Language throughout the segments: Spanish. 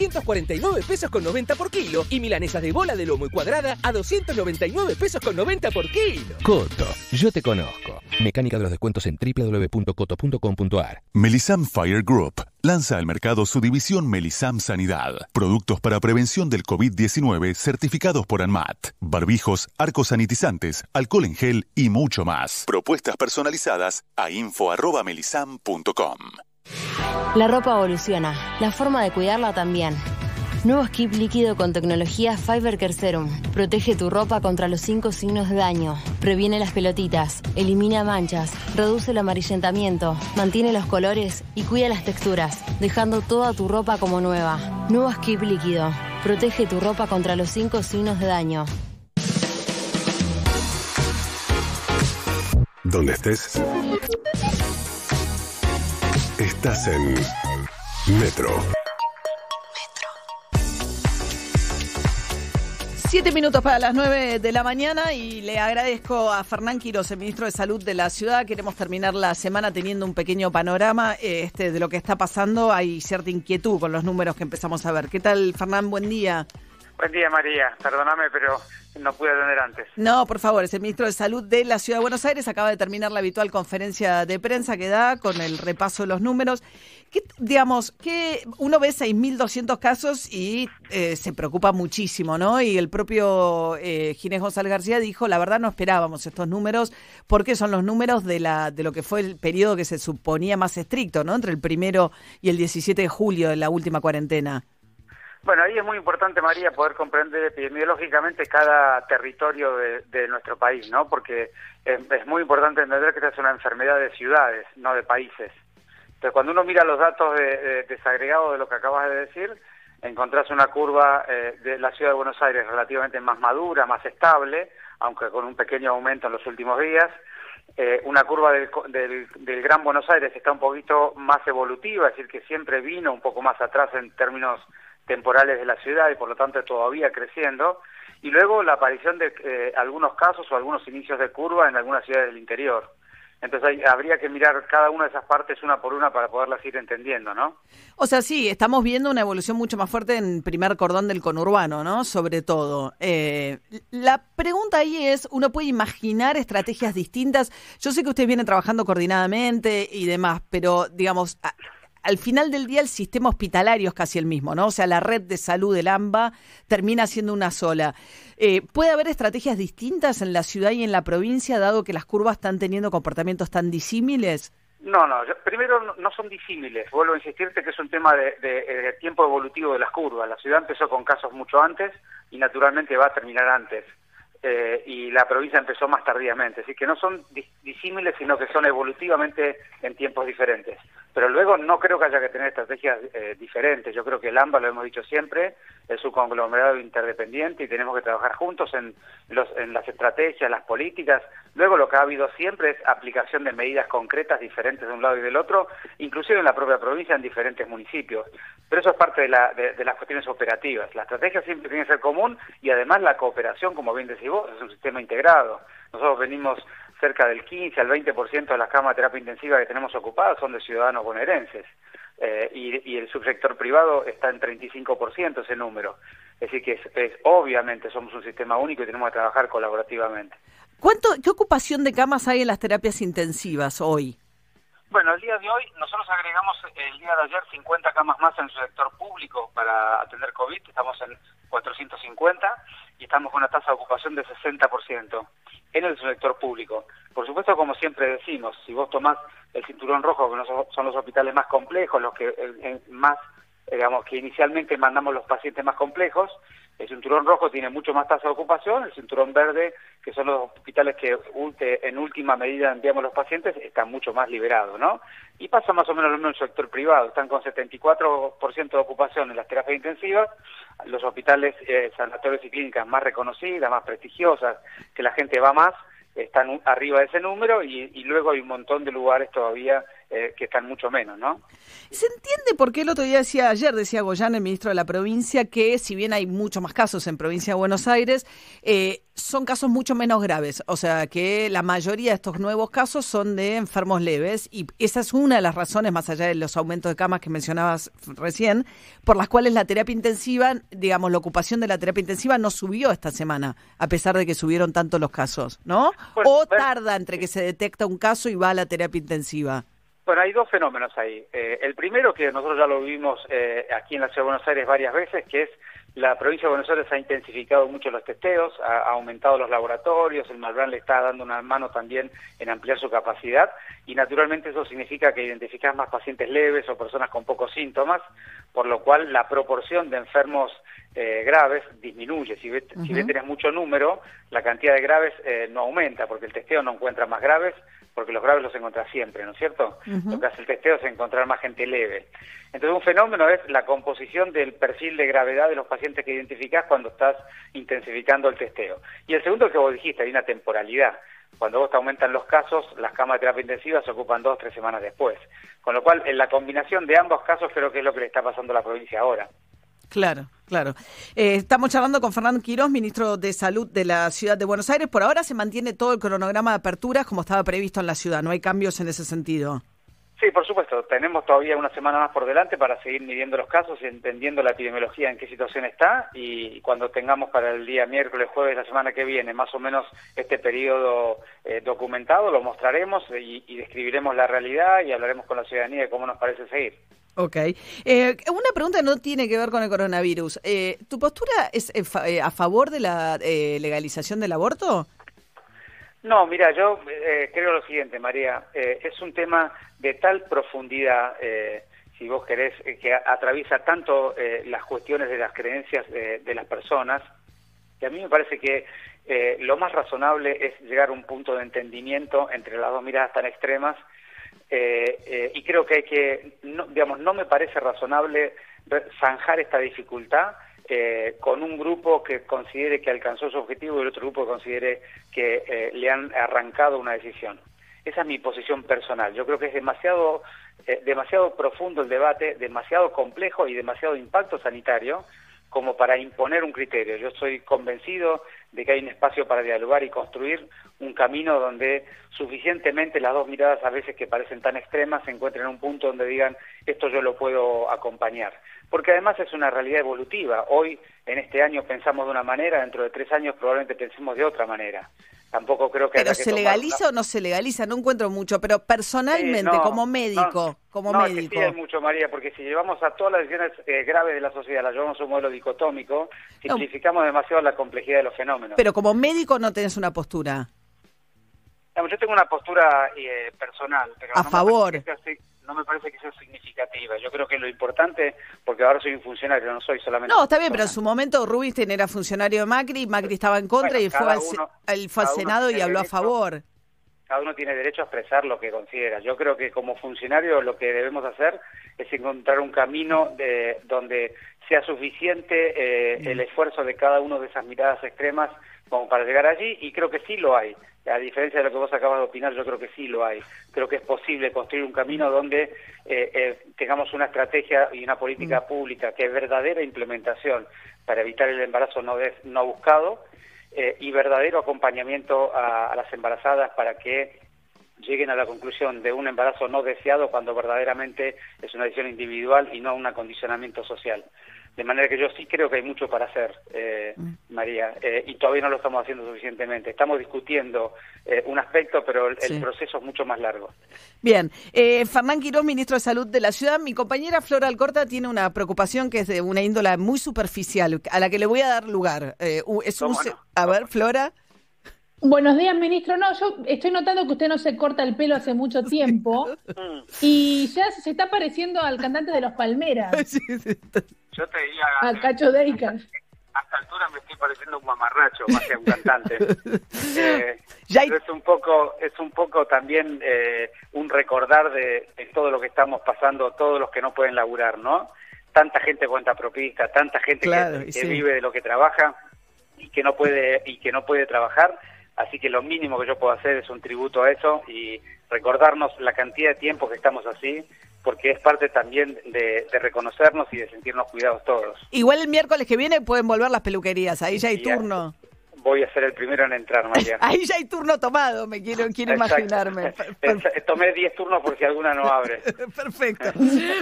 149 pesos con 90 por kilo y milanesas de bola de lomo y cuadrada a 299 pesos con 90 por kilo. Coto, yo te conozco. Mecánica de los descuentos en www.coto.com.ar. Melisam Fire Group lanza al mercado su división Melisam Sanidad. Productos para prevención del COVID-19 certificados por ANMAT. Barbijos, arcos sanitizantes, alcohol en gel y mucho más. Propuestas personalizadas a info.melisam.com. La ropa evoluciona, la forma de cuidarla también. Nuevo skip líquido con tecnología Fiber Care Serum. Protege tu ropa contra los cinco signos de daño. Previene las pelotitas, elimina manchas, reduce el amarillentamiento, mantiene los colores y cuida las texturas, dejando toda tu ropa como nueva. Nuevo skip líquido. Protege tu ropa contra los cinco signos de daño. Donde estés. Estás en Metro. Siete minutos para las nueve de la mañana y le agradezco a Fernán Quiroz, el ministro de Salud de la ciudad. Queremos terminar la semana teniendo un pequeño panorama este, de lo que está pasando. Hay cierta inquietud con los números que empezamos a ver. ¿Qué tal, Fernán? Buen día. Buen día, María. Perdóname, pero no pude atender antes. No, por favor, es el ministro de Salud de la Ciudad de Buenos Aires. Acaba de terminar la habitual conferencia de prensa que da con el repaso de los números. ¿Qué, digamos, que uno ve 6.200 casos y eh, se preocupa muchísimo, ¿no? Y el propio eh, Ginés González García dijo, la verdad no esperábamos estos números porque son los números de, la, de lo que fue el periodo que se suponía más estricto, ¿no? Entre el primero y el 17 de julio de la última cuarentena. Bueno, ahí es muy importante, María, poder comprender epidemiológicamente cada territorio de, nuestro país, ¿no? Porque es, muy importante entender que esta es una enfermedad de ciudades, no de países. Entonces, cuando uno mira los datos de, desagregados de lo que acabas de decir, encontrás una curva eh, de la ciudad de Buenos Aires relativamente más madura, más estable, aunque con un pequeño aumento en los últimos días. Eh, una curva del, del, del, Gran Buenos Aires está un poquito más evolutiva, es decir, que siempre vino un poco más atrás en términos temporales de la ciudad y por lo tanto todavía creciendo, y luego la aparición de eh, algunos casos o algunos inicios de curva en algunas ciudades del interior. Entonces habría que mirar cada una de esas partes una por una para poderlas ir entendiendo, ¿no? O sea, sí, estamos viendo una evolución mucho más fuerte en primer cordón del conurbano, ¿no? Sobre todo. Eh, la pregunta ahí es, ¿uno puede imaginar estrategias distintas? Yo sé que ustedes vienen trabajando coordinadamente y demás, pero digamos, al final del día el sistema hospitalario es casi el mismo, ¿no? O sea, la red de salud del AMBA termina siendo una sola. Eh, ¿Puede haber estrategias distintas en la ciudad y en la provincia, dado que las curvas están teniendo comportamientos tan disímiles? No, no, primero no son disímiles. Vuelvo a insistirte que es un tema de, de, tiempo evolutivo de las curvas. La ciudad empezó con casos mucho antes y naturalmente va a terminar antes. Eh, y la provincia empezó más tardíamente. Así que no son disímiles, sino que son evolutivamente en tiempos diferentes. Pero luego no creo que haya que tener estrategias eh, diferentes. Yo creo que el AMBA, lo hemos dicho siempre, es un conglomerado interdependiente y tenemos que trabajar juntos en, los, en las estrategias, las políticas. Luego lo que ha habido siempre es aplicación de medidas concretas diferentes de un lado y del otro, inclusive en la propia provincia, en diferentes municipios. Pero eso es parte de, la, de, las cuestiones operativas. La estrategia siempre tiene que ser común y además la cooperación, como bien decís vos, es un sistema integrado. Nosotros venimos cerca del 15 al 20% de las camas de terapia intensiva que tenemos ocupadas son de ciudadanos bonaerenses. Eh, y, el subsector privado está en 35% ese número. Es decir, que es, obviamente somos un sistema único y tenemos que trabajar colaborativamente. ¿Cuánto, ¿Qué ocupación de camas hay en las terapias intensivas hoy? Bueno, el día de hoy nosotros agregamos el día de ayer 50 camas más en el sector público para atender COVID, estamos en 450 y estamos con una tasa de ocupación de 60% en el sector público. Por supuesto, como siempre decimos, si vos tomás el cinturón rojo, que son los hospitales más complejos, los que eh, eh, más, digamos, que inicialmente mandamos los pacientes más complejos, el cinturón rojo tiene mucho más tasa de ocupación, el cinturón verde, que son los hospitales que en última medida enviamos los pacientes, están mucho más liberados, ¿no? Y pasa más o menos lo mismo en el sector privado, están con 74% de ocupación en las terapias intensivas, los hospitales, eh, sanatorios y clínicas más reconocidas, más prestigiosas, que la gente va más, están arriba de ese número y, luego hay un montón de lugares todavía eh, que están mucho menos, ¿no? ¿Se entiende por qué el otro día decía, ayer decía Goyán, el ministro de la provincia, que si bien hay muchos más casos en provincia de Buenos Aires, eh, son casos mucho menos graves? O sea, que la mayoría de estos nuevos casos son de enfermos leves y esa es una de las razones, más allá de los aumentos de camas que mencionabas recién, por las cuales la terapia intensiva, digamos, la ocupación de la terapia intensiva no subió esta semana, a pesar de que subieron tanto los casos, ¿no? o tarda entre que se detecta un caso y va a la terapia intensiva. Bueno, hay dos fenómenos ahí. Eh, el primero, que nosotros ya lo vimos eh, aquí en la Ciudad de Buenos Aires varias veces, que es la provincia de Buenos Aires ha intensificado mucho los testeos, ha, aumentado los laboratorios, el Malbrán le está dando una mano también en ampliar su capacidad y naturalmente eso significa que identificas más pacientes leves o personas con pocos síntomas, por lo cual la proporción de enfermos eh, graves disminuye. Si ves, si tenés mucho número, la cantidad de graves no aumenta porque el testeo no encuentra más graves, porque los graves los encuentras siempre, ¿no es cierto? Lo que hace el testeo es encontrar más gente leve. Entonces un fenómeno es la composición del perfil de gravedad de los pacientes que identificás cuando estás intensificando el testeo. Y el segundo que vos dijiste, hay una temporalidad. Cuando vos te aumentan los casos, las camas de terapia intensiva se ocupan dos o tres semanas después. Con lo cual, en la combinación de ambos casos creo que es lo que le está pasando a la provincia ahora. Claro, claro. Eh, estamos charlando con Fernando Quirós, ministro de Salud de la Ciudad de Buenos Aires. Por ahora se mantiene todo el cronograma de aperturas como estaba previsto en la ciudad. No hay cambios en ese sentido. Sí, por supuesto. Tenemos todavía una semana más por delante para seguir midiendo los casos y entendiendo la epidemiología en qué situación está. Y cuando tengamos para el día miércoles, jueves, la semana que viene, más o menos este periodo eh, documentado, lo mostraremos y, y describiremos la realidad y hablaremos con la ciudadanía de cómo nos parece seguir. Ok. Eh, una pregunta no tiene que ver con el coronavirus. Eh, ¿Tu postura es eh, a favor de la legalización del aborto? No, mira, yo creo lo siguiente, María. es un tema de tal profundidad, si vos querés, que atraviesa tanto las cuestiones de las creencias de, de, las personas, que a mí me parece que lo más razonable es llegar a un punto de entendimiento entre las dos miradas tan extremas eh, eh, y creo que hay que, no, digamos, no me parece razonable zanjar esta dificultad eh, con un grupo que considere que alcanzó su objetivo y el otro grupo que considere que le han arrancado una decisión. Esa es mi posición personal. Yo creo que es demasiado, demasiado profundo el debate, demasiado complejo y demasiado impacto sanitario como para imponer un criterio. Yo estoy convencido de que hay un espacio para dialogar y construir un camino donde suficientemente las dos miradas a veces que parecen tan extremas se encuentren en un punto donde digan esto yo lo puedo acompañar. Porque además es una realidad evolutiva. Hoy, en este año, pensamos de una manera, dentro de tres años probablemente pensemos de otra manera tampoco creo que pero se legaliza o no se legaliza no encuentro mucho pero personalmente como médico como no, médico. sí hay mucho María porque si llevamos a todas las decisiones eh, graves de la sociedad las llevamos a un modelo dicotómico simplificamos demasiado la complejidad de los fenómenos. Pero como médico no tenés una postura. Yo tengo una postura eh, personal pero a favor no me parece que sea significativa. Yo creo que lo importante, porque ahora soy un funcionario, no soy solamente... No, está bien, pero en su momento Rubinstein era funcionario de Macri, Macri estaba en contra y fue al, fue al Senado y habló a favor. Cada uno tiene derecho a expresar lo que considera. Yo creo que como funcionario lo que debemos hacer es encontrar un camino de donde sea suficiente eh, el esfuerzo de cada uno de esas miradas extremas como para llegar allí y creo que sí lo hay. A diferencia de lo que vos acabas de opinar, yo creo que sí lo hay. Creo que es posible construir un camino donde eh, eh, tengamos una estrategia y una política mm. pública que es verdadera implementación para evitar el embarazo no, no buscado eh, y verdadero acompañamiento a, las embarazadas para que lleguen a la conclusión de un embarazo no deseado cuando verdaderamente es una decisión individual y no un acondicionamiento social. De manera que yo sí creo que hay mucho para hacer, eh, mm. María, eh, y todavía no lo estamos haciendo suficientemente. Estamos discutiendo eh, un aspecto, pero el, proceso es mucho más largo. Bien, eh, Fernán Quirós, ministro de Salud de la ciudad. Mi compañera Flora Alcorta tiene una preocupación que es de una índola muy superficial, a la que le voy a dar lugar. es un, A ver, Flora. Buenos días, ministro. No, yo estoy notando que usted no se corta el pelo hace mucho tiempo y ya se está pareciendo al cantante de los Palmeras. Yo te diría... A Cacho Deicas. A esta altura me estoy pareciendo un mamarracho más que un cantante. eh, Es un poco, es un poco también eh, un recordar de, todo lo que estamos pasando, todos los que no pueden laburar, ¿no? Tanta gente cuenta propista, tanta gente que, vive de lo que trabaja y que no puede y que no puede trabajar Así que lo mínimo que yo puedo hacer es un tributo a eso y recordarnos la cantidad de tiempo que estamos así, porque es parte también de, de reconocernos y de sentirnos cuidados todos. Igual el miércoles que viene pueden volver las peluquerías, ahí ya hay turno. Voy a ser el primero en entrar, María. Ahí ya hay turno tomado, me quiero, quiero Exacto. imaginarme. Tomé 10 turnos por si alguna no abre. Perfecto.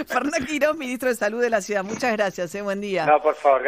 Fernán Quirós, ministro de Salud de la ciudad. Muchas gracias, eh, buen día. No, por favor.